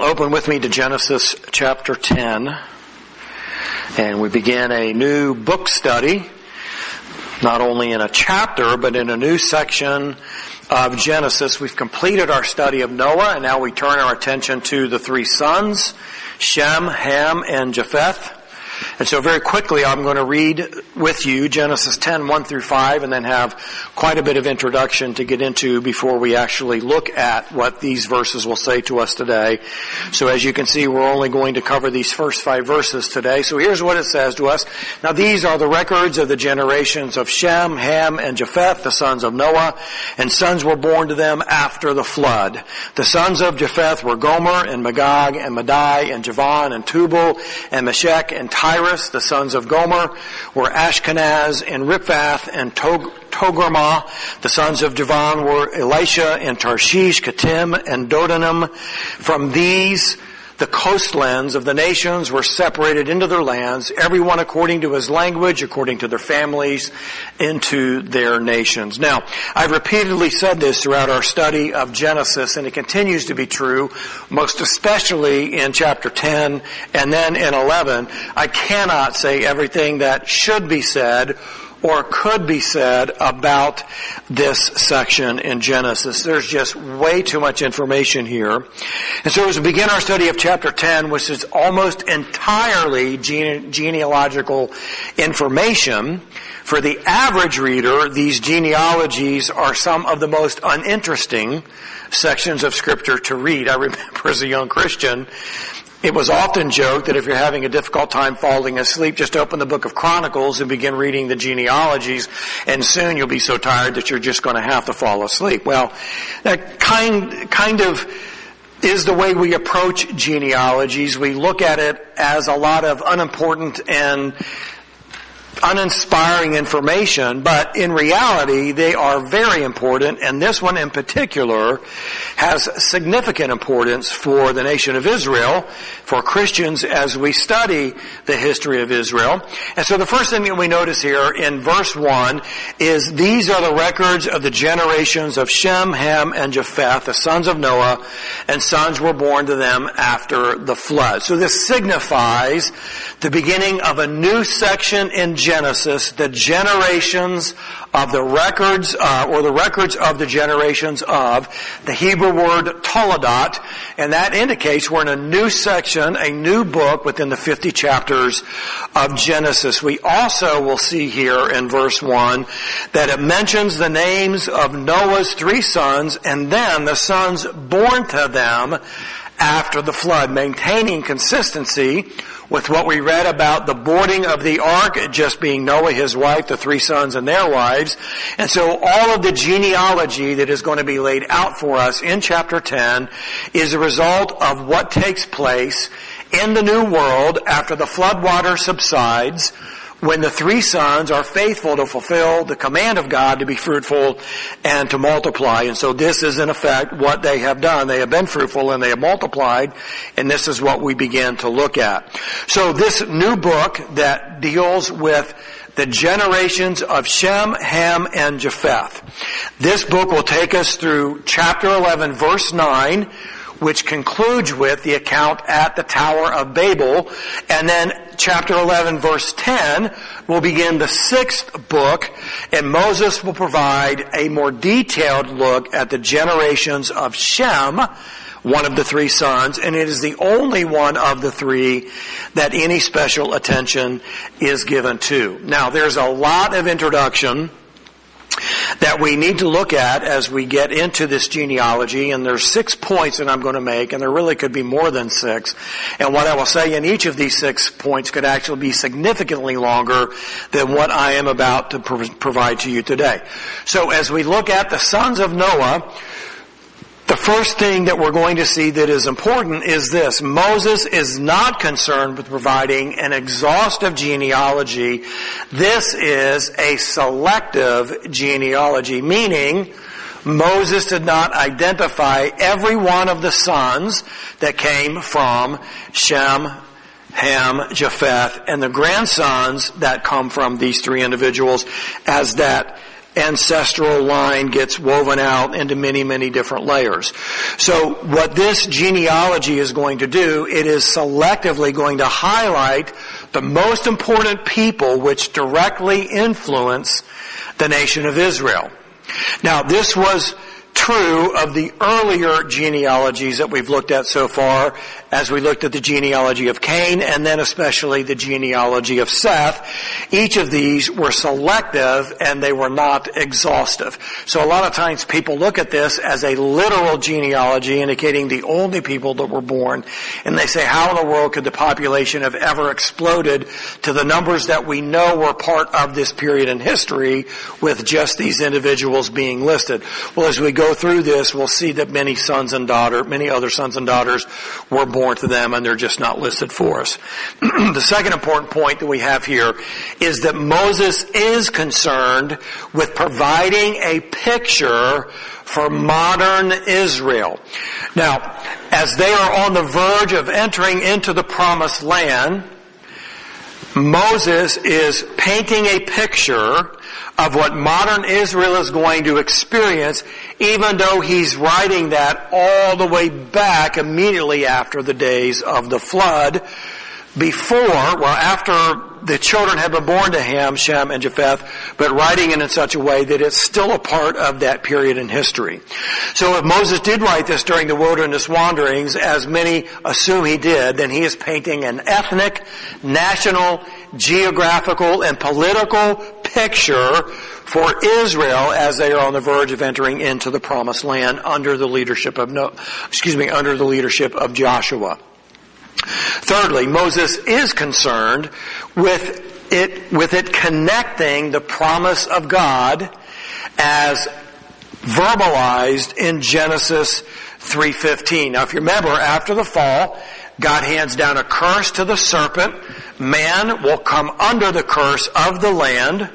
will open with me to Genesis chapter 10. And we begin a new book study, not only in a chapter, but in a new section of Genesis. We've completed our study of Noah, and now we turn our attention to the three sons, Shem, Ham, and Japheth. And so very quickly I'm going to read with you Genesis 10, 1 through 5 and then have quite a bit of introduction to get into before we actually look at what these verses will say to us today. So as you can see, we're only going to cover these first five verses today. So here's what it says to us. Now these are the records of the generations of Shem, Ham, and Japheth, the sons of Noah, and sons were born to them after the flood. The sons of Japheth were Gomer and Magog and Madai and Javan and Tubal and Meshech and Tyre The sons of Gomer, were Ashkenaz and Riphath and Tog- Togarmah. The sons of Javan were Elisha and Tarshish, Kittim and Dodanim. From these, the coastlands of the nations were separated into their lands, everyone according to his language, according to their families, into their nations. Now, I've repeatedly said this throughout our study of Genesis, and it continues to be true, most especially in chapter 10 and then in 11. I cannot say everything that should be said or could be said about this section in Genesis. There's just way too much information here. And so as we begin our study of chapter 10, which is almost entirely gene- genealogical information, for the average reader, these genealogies are some of the most uninteresting sections of scripture to read. I remember as a young Christian, it was often joked that if you're having a difficult time falling asleep, just open the book of Chronicles and begin reading the genealogies, and soon you'll be so tired that you're just going to have to fall asleep. Well, that kind, kind of is the way we approach genealogies. We look at it as a lot of unimportant and uninspiring information, but in reality, they are very important, and this one in particular has significant importance for the nation of Israel, for Christians as we study the history of Israel. And so the first thing that we notice here in verse 1 is these are the records of the generations of Shem, Ham, and Japheth, the sons of Noah, and sons were born to them after the flood. So this signifies the beginning of a new section in Genesis, the generations of the records, uh, or the records of the generations of the Hebrew word Toledot, and that indicates we're in a new section, a new book within the 50 chapters of Genesis. We also will see here in verse 1 that it mentions the names of Noah's three sons and then the sons born to them after the flood, maintaining consistency with what we read about the boarding of the ark just being Noah, his wife, the three sons and their wives. And so all of the genealogy that is going to be laid out for us in chapter 10 is a result of what takes place in the new world after the flood water subsides when the three sons are faithful to fulfill the command of God to be fruitful and to multiply. And so this is in effect what they have done. They have been fruitful and they have multiplied, and this is what we begin to look at. So this new book that deals with the generations of Shem, Ham, and Japheth. This book will take us through chapter 11, verse 9, which concludes with the account at the Tower of Babel, and then chapter 11 verse 10 will begin the sixth book and Moses will provide a more detailed look at the generations of Shem, one of the three sons, and it is the only one of the three that any special attention is given to. Now there's a lot of introduction that we need to look at as we get into this genealogy, and there's six points that I'm going to make, and there really could be more than six. And what I will say in each of these six points could actually be significantly longer than what I am about to provide to you today. So as we look at the sons of Noah, the first thing that we're going to see that is important is this. Moses is not concerned with providing an exhaustive genealogy. This is a selective genealogy, meaning Moses did not identify every one of the sons that came from Shem, Ham, Japheth, and the grandsons that come from these three individuals as that ancestral line gets woven out into many, many different layers. So what this genealogy is going to do, it is selectively going to highlight the most important people which directly influence the nation of Israel. Now this was true of the earlier genealogies that we've looked at so far, as we looked at the genealogy of Cain and then especially the genealogy of Seth. Each of these were selective and they were not exhaustive. So a lot of times people look at this as a literal genealogy indicating the only people that were born and they say how in the world could the population have ever exploded to the numbers that we know were part of this period in history with just these individuals being listed. Well as we go through this we'll see that many sons and daughters, many other sons and daughters were born to them and they're just not listed for us. the second important point that we have here is that Moses is concerned with providing a picture for modern Israel. Now, as they are on the verge of entering into the promised land, Moses is painting a picture of what modern Israel is going to experience, even though he's writing that all the way back immediately after the days of the flood, before, well, after the children have been born to Ham, Shem, and Japheth, but writing it in such a way that it's still a part of that period in history. So if Moses did write this during the wilderness wanderings, as many assume he did, then he is painting an ethnic, national, geographical, and political picture for Israel as they are on the verge of entering into the promised land under the leadership of no, excuse me, under the leadership of Joshua. Thirdly, Moses is concerned with it, with it connecting the promise of God as verbalized in Genesis 3.15. Now if you remember, after the fall, God hands down a curse to the serpent. Man will come under the curse of the land.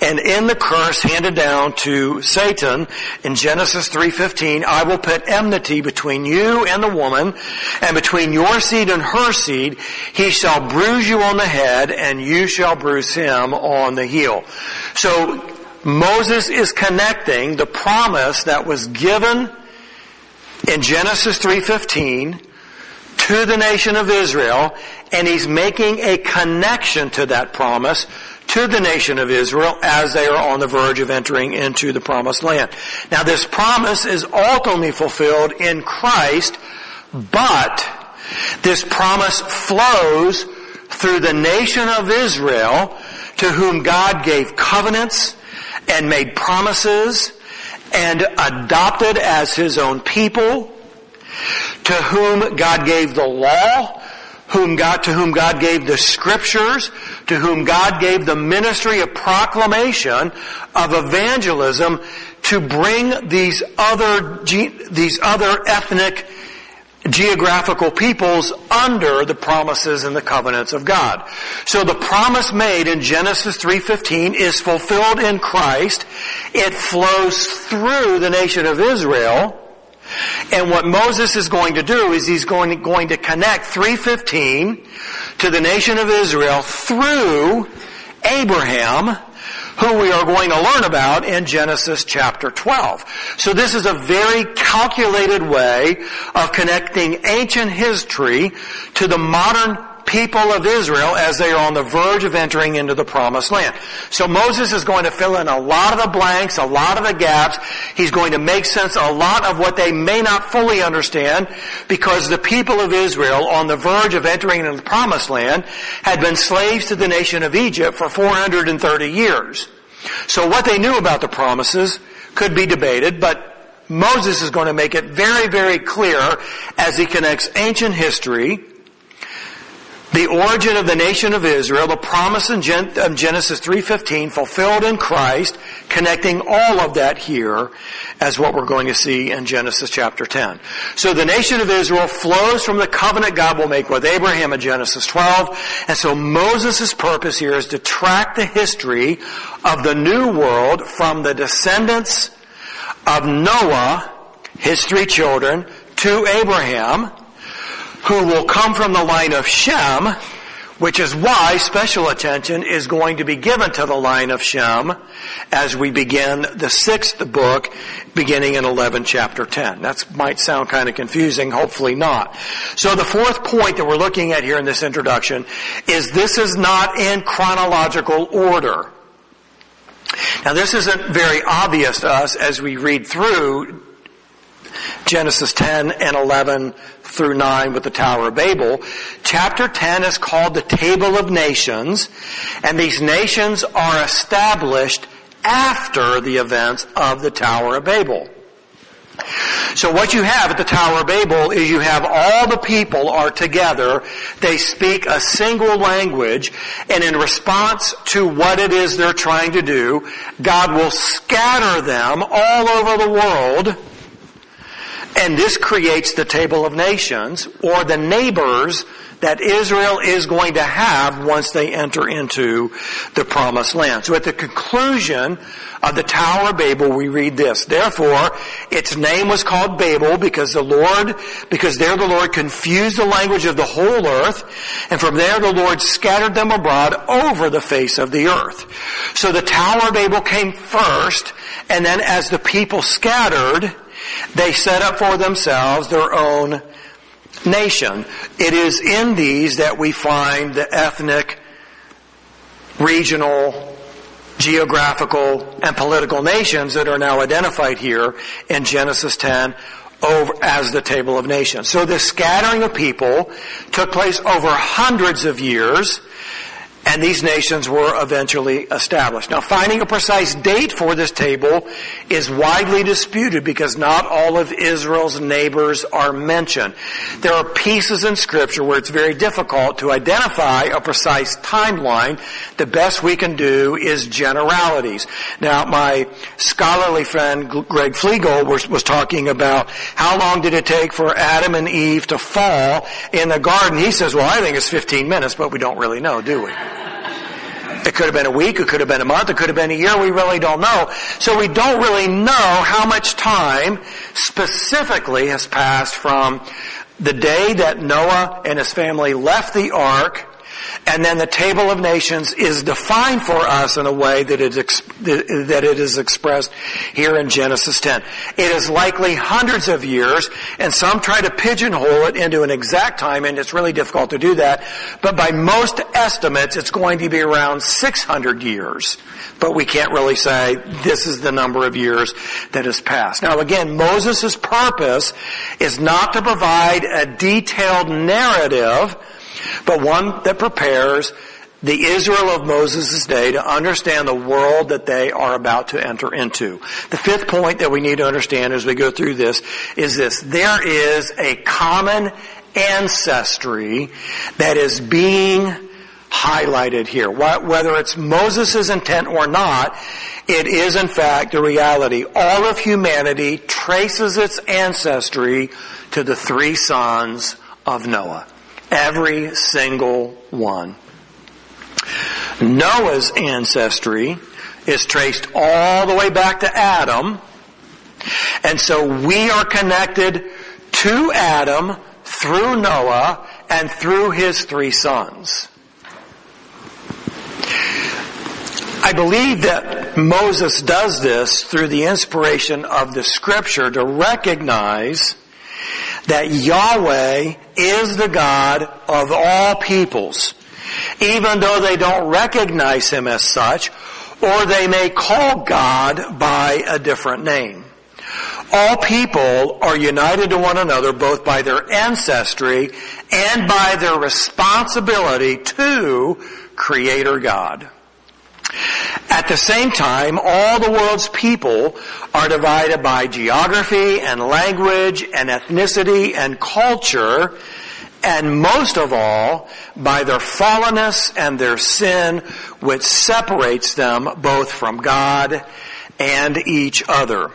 And in the curse handed down to Satan in Genesis 3:15, I will put enmity between you and the woman and between your seed and her seed. He shall bruise you on the head and you shall bruise him on the heel. So Moses is connecting the promise that was given in Genesis 3:15 to the nation of Israel and he's making a connection to that promise to the nation of Israel as they are on the verge of entering into the promised land. Now this promise is ultimately fulfilled in Christ, but this promise flows through the nation of Israel to whom God gave covenants and made promises and adopted as his own people, to whom God gave the law, whom God, to whom God gave the scriptures, to whom God gave the ministry of proclamation, of evangelism, to bring these other, these other ethnic, geographical peoples under the promises and the covenants of God. So the promise made in Genesis 3.15 is fulfilled in Christ. It flows through the nation of Israel and what Moses is going to do is he's going to, going to connect 315 to the nation of Israel through Abraham, who we are going to learn about in Genesis chapter 12. So this is a very calculated way of connecting ancient history to the modern people of Israel as they are on the verge of entering into the promised land. So Moses is going to fill in a lot of the blanks, a lot of the gaps. He's going to make sense a lot of what they may not fully understand because the people of Israel on the verge of entering into the promised land had been slaves to the nation of Egypt for 430 years. So what they knew about the promises could be debated, but Moses is going to make it very, very clear as he connects ancient history the origin of the nation of Israel, the promise in Genesis 3.15 fulfilled in Christ, connecting all of that here as what we're going to see in Genesis chapter 10. So the nation of Israel flows from the covenant God will make with Abraham in Genesis 12, and so Moses' purpose here is to track the history of the new world from the descendants of Noah, his three children, to Abraham, who will come from the line of Shem, which is why special attention is going to be given to the line of Shem as we begin the sixth book, beginning in 11 chapter 10. That might sound kind of confusing, hopefully not. So the fourth point that we're looking at here in this introduction is this is not in chronological order. Now this isn't very obvious to us as we read through Genesis 10 and 11 through 9 with the Tower of Babel. Chapter 10 is called the Table of Nations, and these nations are established after the events of the Tower of Babel. So what you have at the Tower of Babel is you have all the people are together. They speak a single language and in response to what it is they're trying to do, God will scatter them all over the world and this creates the table of nations or the neighbors that Israel is going to have once they enter into the promised land. So at the conclusion of the Tower of Babel, we read this. Therefore, its name was called Babel because the Lord, because there the Lord confused the language of the whole earth, and from there the Lord scattered them abroad over the face of the earth. So the Tower of Babel came first, and then as the people scattered, they set up for themselves their own nation. It is in these that we find the ethnic, regional, geographical, and political nations that are now identified here in Genesis 10 over, as the table of nations. So the scattering of people took place over hundreds of years and these nations were eventually established. Now finding a precise date for this table is widely disputed because not all of Israel's neighbors are mentioned. There are pieces in scripture where it's very difficult to identify a precise timeline. The best we can do is generalities. Now my scholarly friend Greg Flegel was, was talking about how long did it take for Adam and Eve to fall in the garden. He says, well I think it's 15 minutes, but we don't really know, do we? It could have been a week, it could have been a month, it could have been a year, we really don't know. So we don't really know how much time specifically has passed from the day that Noah and his family left the ark and then the table of nations is defined for us in a way that it, that it is expressed here in Genesis 10. It is likely hundreds of years, and some try to pigeonhole it into an exact time, and it's really difficult to do that. But by most estimates, it's going to be around 600 years. But we can't really say this is the number of years that has passed. Now again, Moses' purpose is not to provide a detailed narrative but one that prepares the Israel of Moses' day to understand the world that they are about to enter into. The fifth point that we need to understand as we go through this is this. There is a common ancestry that is being highlighted here. Whether it's Moses' intent or not, it is in fact a reality. All of humanity traces its ancestry to the three sons of Noah. Every single one. Noah's ancestry is traced all the way back to Adam. And so we are connected to Adam through Noah and through his three sons. I believe that Moses does this through the inspiration of the scripture to recognize that Yahweh is the God of all peoples, even though they don't recognize Him as such, or they may call God by a different name. All people are united to one another both by their ancestry and by their responsibility to Creator God. At the same time, all the world's people are divided by geography and language and ethnicity and culture, and most of all, by their fallenness and their sin, which separates them both from God and each other.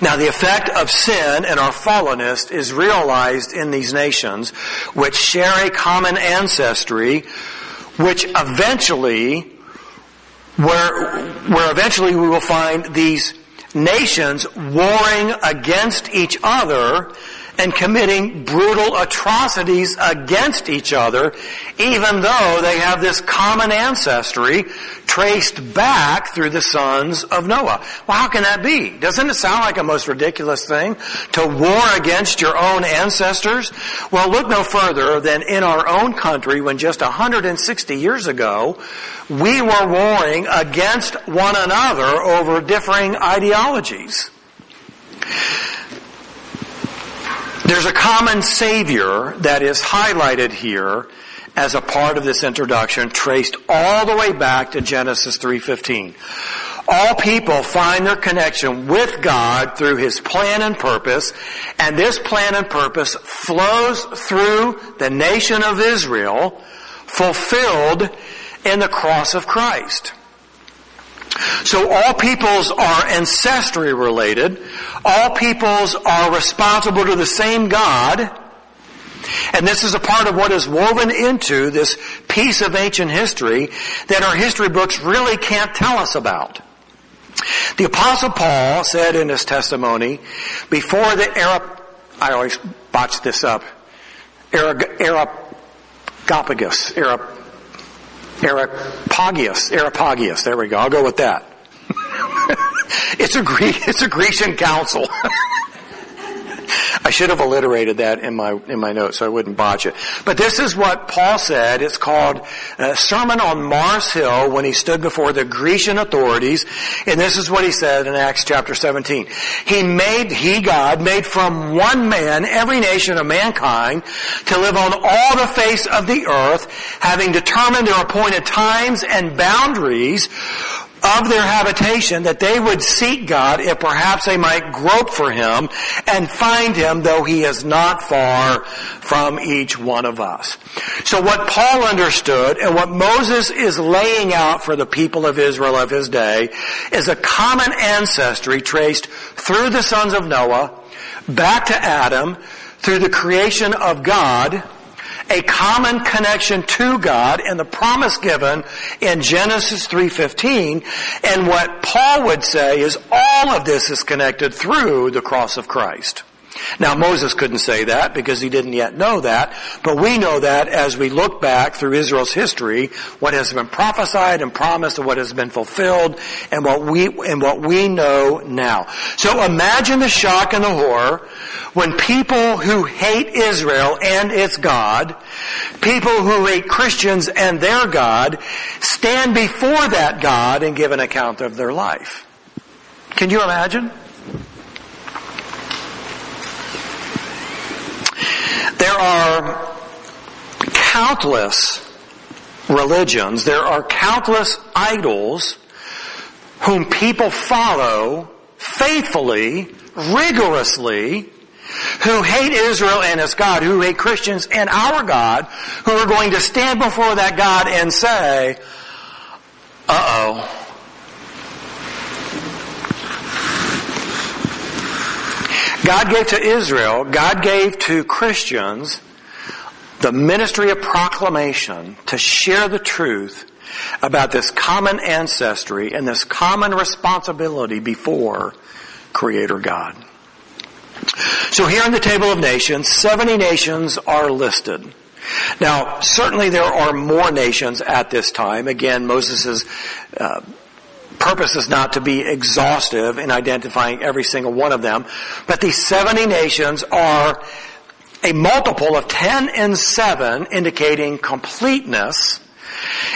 Now the effect of sin and our fallenness is realized in these nations, which share a common ancestry, which eventually where, where eventually we will find these nations warring against each other and committing brutal atrocities against each other, even though they have this common ancestry traced back through the sons of Noah. Well, how can that be? Doesn't it sound like a most ridiculous thing to war against your own ancestors? Well, look no further than in our own country when just 160 years ago, we were warring against one another over differing ideologies. There's a common savior that is highlighted here as a part of this introduction traced all the way back to Genesis 3:15. All people find their connection with God through His plan and purpose, and this plan and purpose flows through the nation of Israel, fulfilled in the cross of Christ. So all peoples are ancestry related. All peoples are responsible to the same God. And this is a part of what is woven into this piece of ancient history that our history books really can't tell us about. The apostle Paul said in his testimony, before the Arab, I always botch this up, Areopagus, Arab, Areopagus, Areopagus, there we go, I'll go with that. it's a Greek, it's a Grecian council. I should have alliterated that in my in my notes so I wouldn't botch it. But this is what Paul said. It's called a Sermon on Mars Hill when he stood before the Grecian authorities, and this is what he said in Acts chapter 17. He made he God made from one man every nation of mankind to live on all the face of the earth, having determined their appointed times and boundaries of their habitation that they would seek God if perhaps they might grope for Him and find Him though He is not far from each one of us. So what Paul understood and what Moses is laying out for the people of Israel of his day is a common ancestry traced through the sons of Noah back to Adam through the creation of God a common connection to God and the promise given in Genesis 3.15. And what Paul would say is all of this is connected through the cross of Christ. Now Moses couldn't say that because he didn't yet know that, but we know that as we look back through Israel's history, what has been prophesied and promised and what has been fulfilled and what we, and what we know now. So imagine the shock and the horror when people who hate Israel and its God, people who hate Christians and their God, stand before that God and give an account of their life. Can you imagine? There are countless religions, there are countless idols whom people follow faithfully, rigorously, who hate Israel and its God, who hate Christians and our God, who are going to stand before that God and say, uh-oh, God gave to Israel, God gave to Christians the ministry of proclamation to share the truth about this common ancestry and this common responsibility before Creator God. So here in the table of nations, 70 nations are listed. Now, certainly there are more nations at this time. Again, Moses' uh, purpose is not to be exhaustive in identifying every single one of them, but these 70 nations are a multiple of 10 and 7 indicating completeness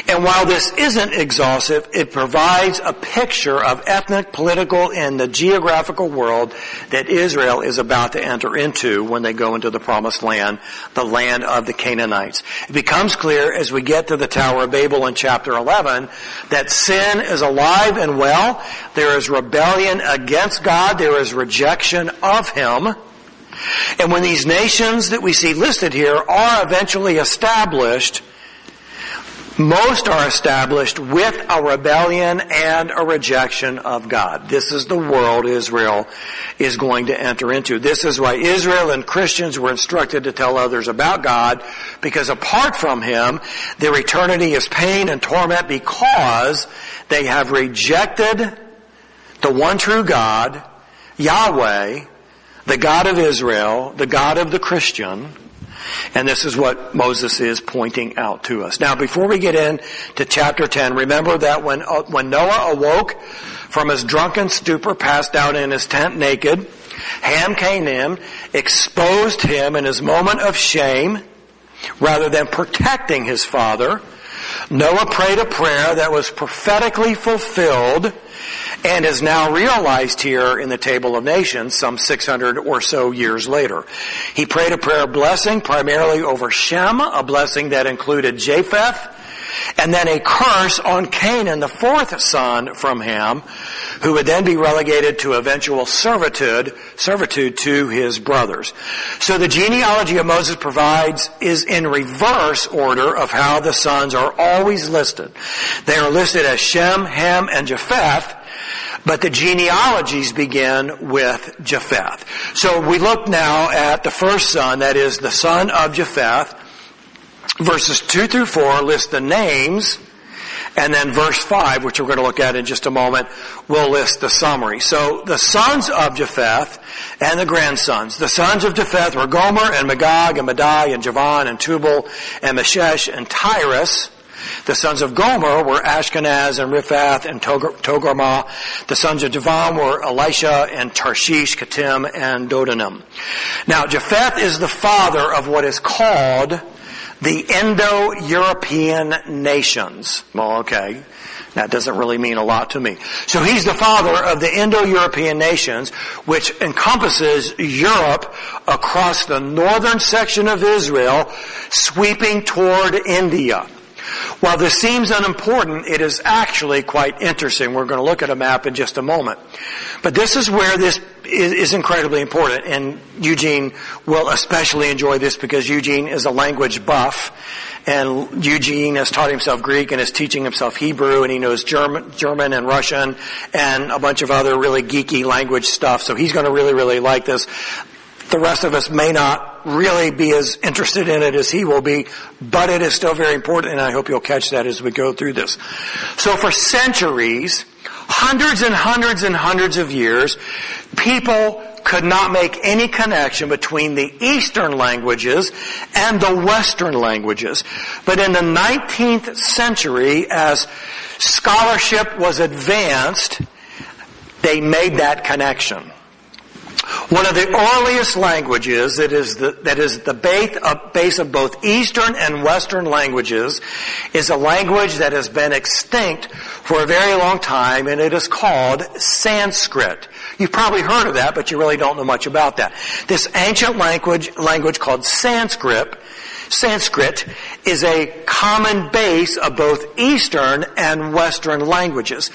and while this isn't exhaustive, it provides a picture of ethnic, political, and the geographical world that Israel is about to enter into when they go into the promised land, the land of the Canaanites. It becomes clear as we get to the Tower of Babel in chapter 11 that sin is alive and well. There is rebellion against God. There is rejection of Him. And when these nations that we see listed here are eventually established, most are established with a rebellion and a rejection of God. This is the world Israel is going to enter into. This is why Israel and Christians were instructed to tell others about God, because apart from Him, their eternity is pain and torment because they have rejected the one true God, Yahweh, the God of Israel, the God of the Christian, and this is what Moses is pointing out to us. Now, before we get into chapter 10, remember that when, uh, when Noah awoke from his drunken stupor, passed out in his tent naked, Ham came in, exposed him in his moment of shame, rather than protecting his father. Noah prayed a prayer that was prophetically fulfilled and is now realized here in the Table of Nations some 600 or so years later. He prayed a prayer of blessing primarily over Shem, a blessing that included Japheth, and then a curse on Canaan, the fourth son from Ham, who would then be relegated to eventual servitude, servitude to his brothers. So the genealogy of Moses provides is in reverse order of how the sons are always listed. They are listed as Shem, Ham, and Japheth, but the genealogies begin with Japheth. So we look now at the first son, that is the son of Japheth. Verses 2 through 4 list the names, and then verse 5, which we're going to look at in just a moment, will list the summary. So the sons of Japheth and the grandsons. The sons of Japheth were Gomer and Magog and Madai and Javan and Tubal and Meshech and Tyrus. The sons of Gomer were Ashkenaz and Riphath and Togarmah. The sons of Javan were Elisha and Tarshish, Kittim, and Dodanim. Now, Japheth is the father of what is called the Indo-European nations. Well, okay. That doesn't really mean a lot to me. So he's the father of the Indo-European nations, which encompasses Europe across the northern section of Israel, sweeping toward India. While this seems unimportant, it is actually quite interesting. We're going to look at a map in just a moment. But this is where this is, incredibly important, and Eugene will especially enjoy this because Eugene is a language buff, and Eugene has taught himself Greek and is teaching himself Hebrew, and he knows German, German and Russian, and a bunch of other really geeky language stuff. So he's going to really, really like this. The rest of us may not really be as interested in it as he will be, but it is still very important and I hope you'll catch that as we go through this. So for centuries, hundreds and hundreds and hundreds of years, people could not make any connection between the Eastern languages and the Western languages. But in the 19th century, as scholarship was advanced, they made that connection. One of the earliest languages that is the, that is the base of, base of both Eastern and Western languages is a language that has been extinct for a very long time and it is called Sanskrit. You've probably heard of that, but you really don't know much about that. This ancient language, language called Sanskrit Sanskrit is a common base of both Eastern and Western languages.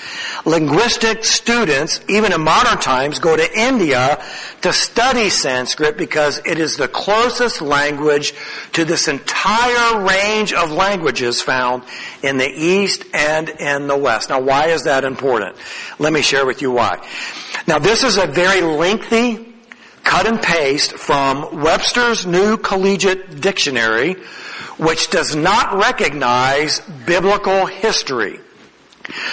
Linguistic students, even in modern times, go to India to study Sanskrit because it is the closest language to this entire range of languages found in the East and in the West. Now why is that important? Let me share with you why. Now this is a very lengthy cut and paste from Webster's New Collegiate Dictionary, which does not recognize biblical history.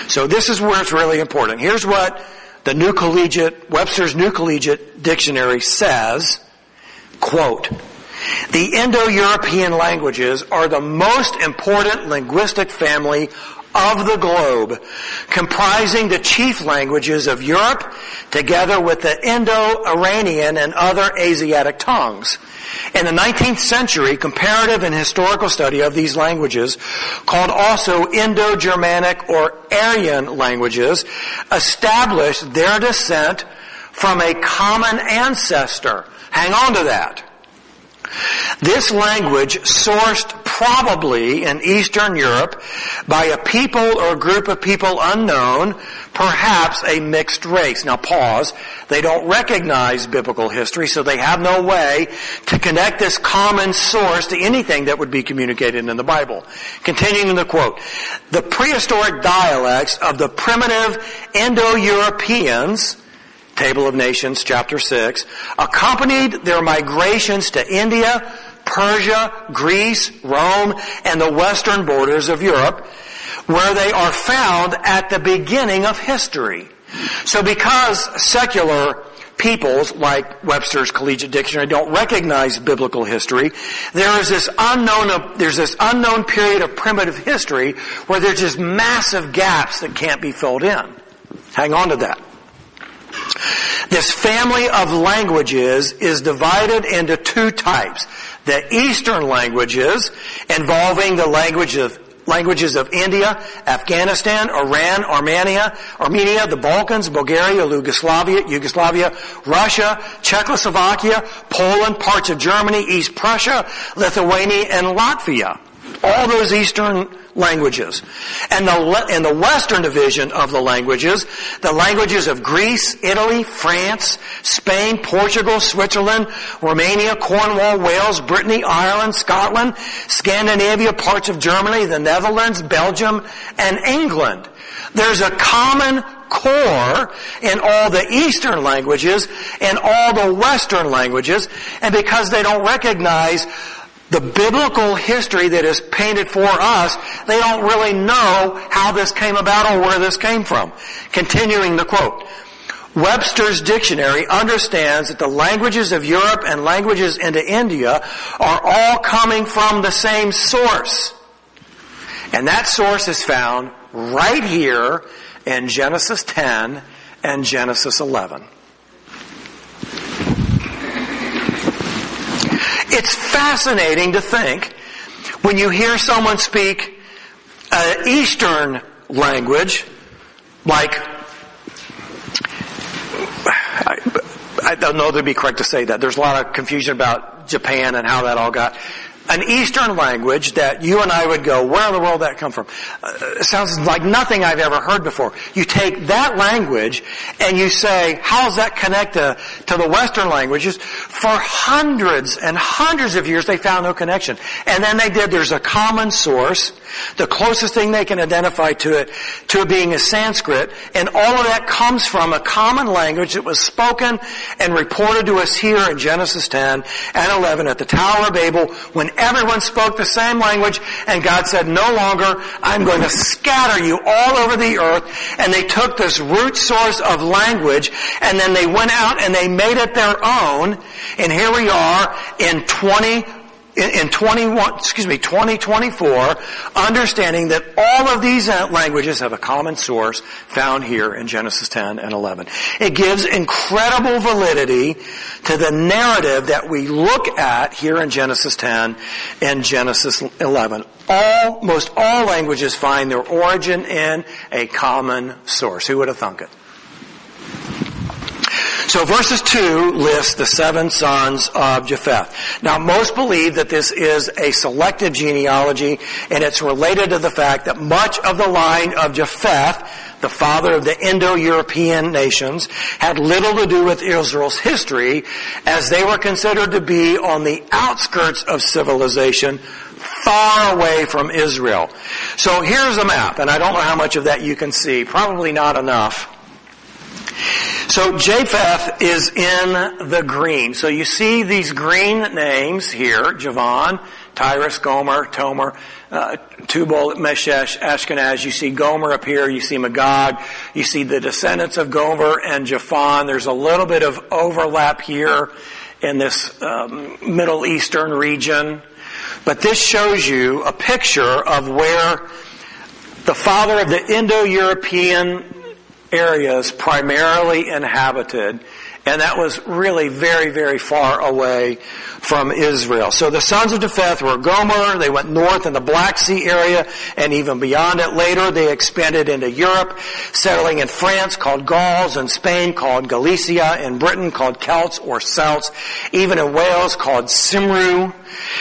So this is where it's really important. Here's what the New Collegiate, Webster's New Collegiate Dictionary says, quote, the Indo-European languages are the most important linguistic family of the globe, comprising the chief languages of Europe, together with the Indo-Iranian and other Asiatic tongues. In the 19th century, comparative and historical study of these languages, called also Indo-Germanic or Aryan languages, established their descent from a common ancestor. Hang on to that. This language sourced probably in Eastern Europe by a people or group of people unknown, perhaps a mixed race. Now pause. They don't recognize biblical history, so they have no way to connect this common source to anything that would be communicated in the Bible. Continuing the quote, the prehistoric dialects of the primitive Indo-Europeans Table of Nations, chapter 6, accompanied their migrations to India, Persia, Greece, Rome, and the western borders of Europe, where they are found at the beginning of history. So because secular peoples, like Webster's Collegiate Dictionary, don't recognize biblical history, there is this unknown, there's this unknown period of primitive history where there's just massive gaps that can't be filled in. Hang on to that. This family of languages is divided into two types. The Eastern languages involving the language of languages of India, Afghanistan, Iran, Armenia, Armenia, the Balkans, Bulgaria, Yugoslavia, Yugoslavia, Russia, Czechoslovakia, Poland, parts of Germany, East Prussia, Lithuania, and Latvia. All those Eastern languages. And the, in the Western division of the languages, the languages of Greece, Italy, France, Spain, Portugal, Switzerland, Romania, Cornwall, Wales, Brittany, Ireland, Scotland, Scandinavia, parts of Germany, the Netherlands, Belgium, and England. There's a common core in all the Eastern languages and all the Western languages, and because they don't recognize the biblical history that is painted for us, they don't really know how this came about or where this came from. Continuing the quote. Webster's dictionary understands that the languages of Europe and languages into India are all coming from the same source. And that source is found right here in Genesis 10 and Genesis 11. It's fascinating to think when you hear someone speak an Eastern language, like, I, I don't know if it'd be correct to say that. There's a lot of confusion about Japan and how that all got an Eastern language that you and I would go, where in the world that come from? Uh, sounds like nothing I've ever heard before. You take that language and you say, how's that connect to, to the Western languages? For hundreds and hundreds of years they found no connection. And then they did, there's a common source, the closest thing they can identify to it, to it being is Sanskrit, and all of that comes from a common language that was spoken and reported to us here in Genesis 10 and 11 at the Tower of Babel when everyone spoke the same language and God said, no longer, I'm going to scatter you all over the earth. And they took this root source of language and then they went out and they made it their own. And here we are in 20 in, 21, excuse me, 2024, understanding that all of these uh, languages have a common source found here in Genesis 10 and 11. It gives incredible validity to the narrative that we look at here in Genesis 10 and Genesis 11. All, most all languages find their origin in a common source. Who would have thunk it? So verses 2 lists the seven sons of Japheth. Now most believe that this is a selective genealogy and it's related to the fact that much of the line of Japheth, the father of the Indo-European nations, had little to do with Israel's history as they were considered to be on the outskirts of civilization far away from Israel. So here's a map, and I don't know how much of that you can see. Probably not enough. So Japheth is in the green. So you see these green names here, Javan, Tyrus, Gomer, Tomer, uh, Tubal, Meshesh, Ashkenaz. You see Gomer up here. You see Magog. You see the descendants of Gomer and Javan. There's a little bit of overlap here in this um, Middle Eastern region. But this shows you a picture of where the father of the Indo-European areas primarily inhabited and that was really very, very far away from Israel. So the sons of Japheth were Gomer, they went north in the Black Sea area, and even beyond it. Later they expanded into Europe, settling in France called Gauls, and Spain called Galicia, in Britain called Celts or Celts, even in Wales called Cymru.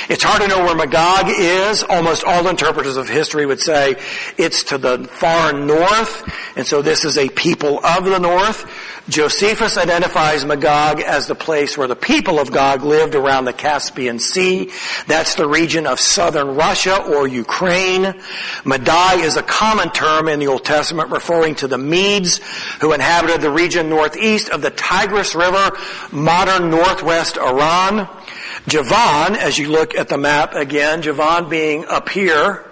It's hard to know where Magog is. Almost all interpreters of history would say it's to the far north, and so this is a people of the north. Josephus identifies Magog as the place where the people of Gog lived around the Caspian Sea. That's the region of southern Russia or Ukraine. Madai is a common term in the Old Testament referring to the Medes who inhabited the region northeast of the Tigris River, modern northwest Iran. Javan, as you look at the map again, Javan being up here,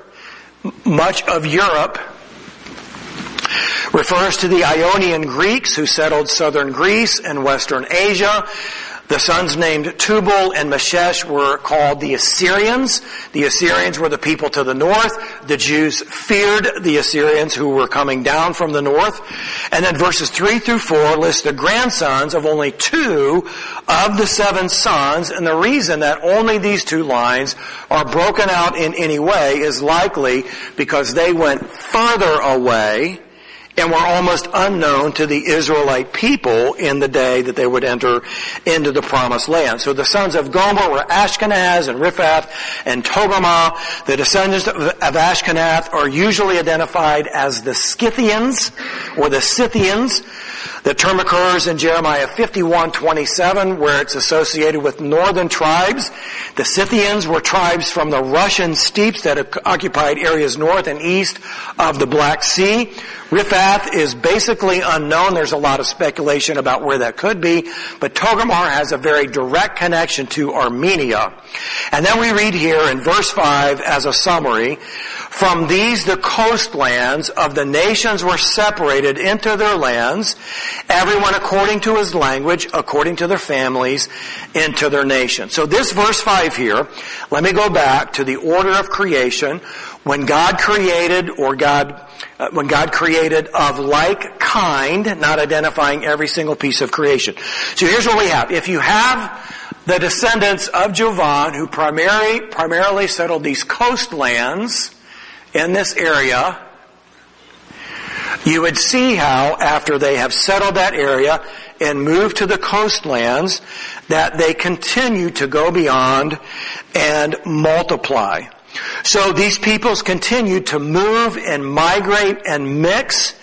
much of Europe, refers to the Ionian Greeks who settled southern Greece and western Asia. The sons named Tubal and Meshesh were called the Assyrians. The Assyrians were the people to the north. The Jews feared the Assyrians who were coming down from the north. And then verses 3 through 4 list the grandsons of only two of the seven sons. And the reason that only these two lines are broken out in any way is likely because they went further away and were almost unknown to the Israelite people in the day that they would enter into the promised land. So the sons of Gomer were Ashkenaz and Riphath and Togarmah. The descendants of Ashkenaz are usually identified as the Scythians or the Scythians. The term occurs in Jeremiah 51:27 where it's associated with northern tribes. The Scythians were tribes from the Russian steppes that occupied areas north and east of the Black Sea. Riphath is basically unknown. There's a lot of speculation about where that could be, but Togarmah has a very direct connection to Armenia. And then we read here in verse 5 as a summary, from these the coastlands of the nations were separated into their lands, everyone according to his language, according to their families, into their nation. So this verse 5 here, let me go back to the order of creation. When God created, or God, uh, when God created of like kind, not identifying every single piece of creation. So here's what we have. If you have the descendants of Javan who primarily, primarily settled these coastlands in this area, you would see how after they have settled that area and moved to the coastlands, that they continue to go beyond and multiply. So these peoples continued to move and migrate and mix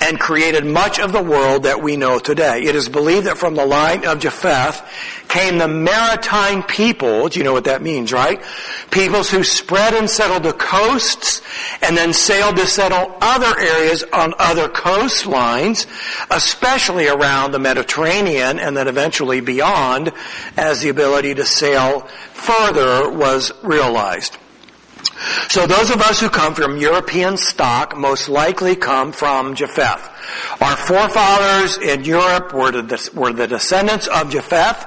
and created much of the world that we know today. It is believed that from the line of Japheth came the maritime people. Do you know what that means, right? Peoples who spread and settled the coasts and then sailed to settle other areas on other coastlines, especially around the Mediterranean and then eventually beyond as the ability to sail further was realized. So those of us who come from European stock most likely come from Japheth. Our forefathers in Europe were the, were the descendants of Japheth.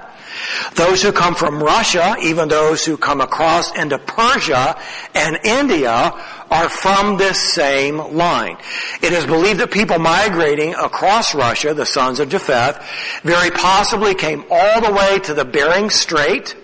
Those who come from Russia, even those who come across into Persia and India, are from this same line. It is believed that people migrating across Russia, the sons of Japheth, very possibly came all the way to the Bering Strait,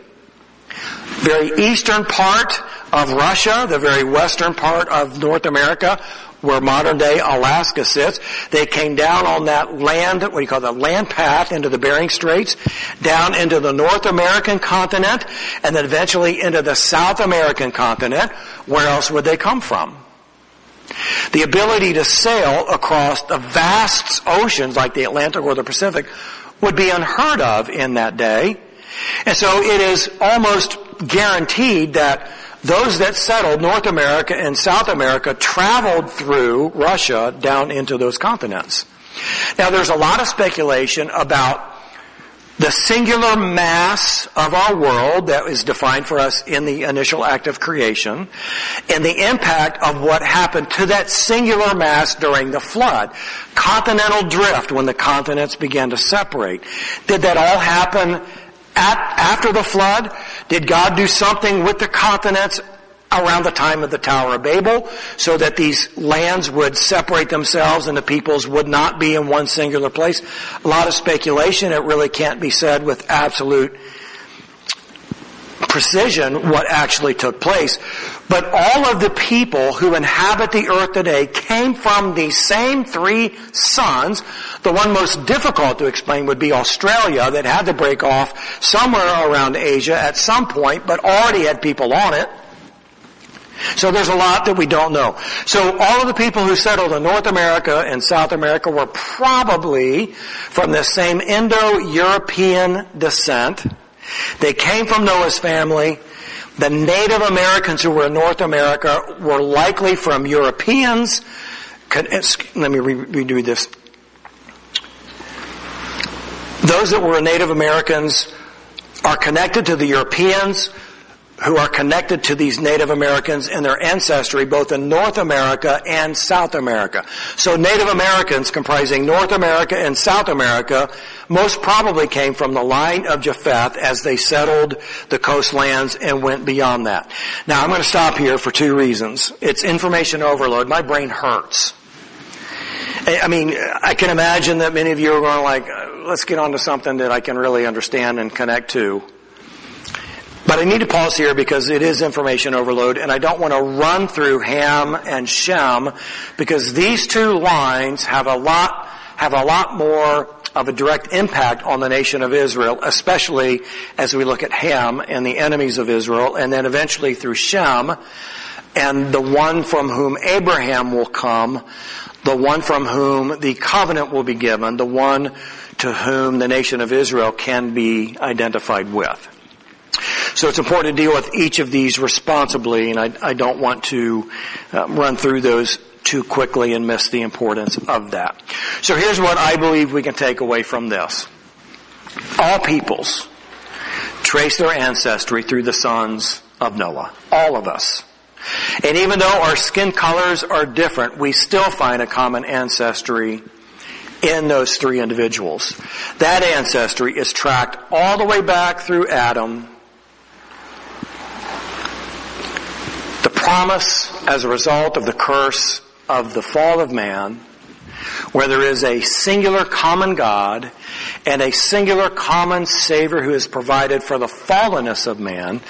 very eastern part of Russia, the very western part of North America, where modern day Alaska sits. They came down on that land, what do you call that, land path into the Bering Straits, down into the North American continent, and then eventually into the South American continent. Where else would they come from? The ability to sail across the vast oceans like the Atlantic or the Pacific would be unheard of in that day. And so it is almost guaranteed that those that settled North America and South America traveled through Russia down into those continents. Now there's a lot of speculation about the singular mass of our world that is defined for us in the initial act of creation and the impact of what happened to that singular mass during the flood. Continental drift when the continents began to separate. Did that all happen at, after the flood? Did God do something with the continents around the time of the Tower of Babel so that these lands would separate themselves and the peoples would not be in one singular place? A lot of speculation. It really can't be said with absolute precision what actually took place. But all of the people who inhabit the earth today came from these same three sons. The one most difficult to explain would be Australia that had to break off somewhere around Asia at some point, but already had people on it. So there's a lot that we don't know. So all of the people who settled in North America and South America were probably from the same Indo-European descent. They came from Noah's family. The Native Americans who were in North America were likely from Europeans. Let me redo this. Those that were Native Americans are connected to the Europeans who are connected to these Native Americans and their ancestry both in North America and South America. So Native Americans comprising North America and South America most probably came from the line of Japheth as they settled the coastlands and went beyond that. Now I'm going to stop here for two reasons. It's information overload. My brain hurts. I mean, I can imagine that many of you are going like, let's get on to something that I can really understand and connect to. But I need to pause here because it is information overload and I don't want to run through Ham and Shem because these two lines have a lot, have a lot more of a direct impact on the nation of Israel, especially as we look at Ham and the enemies of Israel and then eventually through Shem and the one from whom Abraham will come, the one from whom the covenant will be given, the one to whom the nation of Israel can be identified with. So it's important to deal with each of these responsibly, and I, I don't want to uh, run through those too quickly and miss the importance of that. So here's what I believe we can take away from this. All peoples trace their ancestry through the sons of Noah. All of us. And even though our skin colors are different, we still find a common ancestry in those three individuals. That ancestry is tracked all the way back through Adam promise as a result of the curse of the fall of man, where there is a singular common God and a singular common Savior who is provided for the fallenness of man,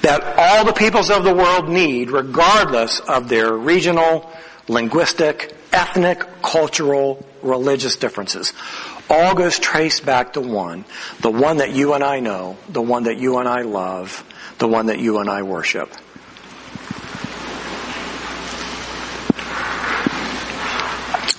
that all the peoples of the world need, regardless of their regional, linguistic, ethnic, cultural, religious differences. All goes traced back to one, the one that you and I know, the one that you and I love, the one that you and I worship.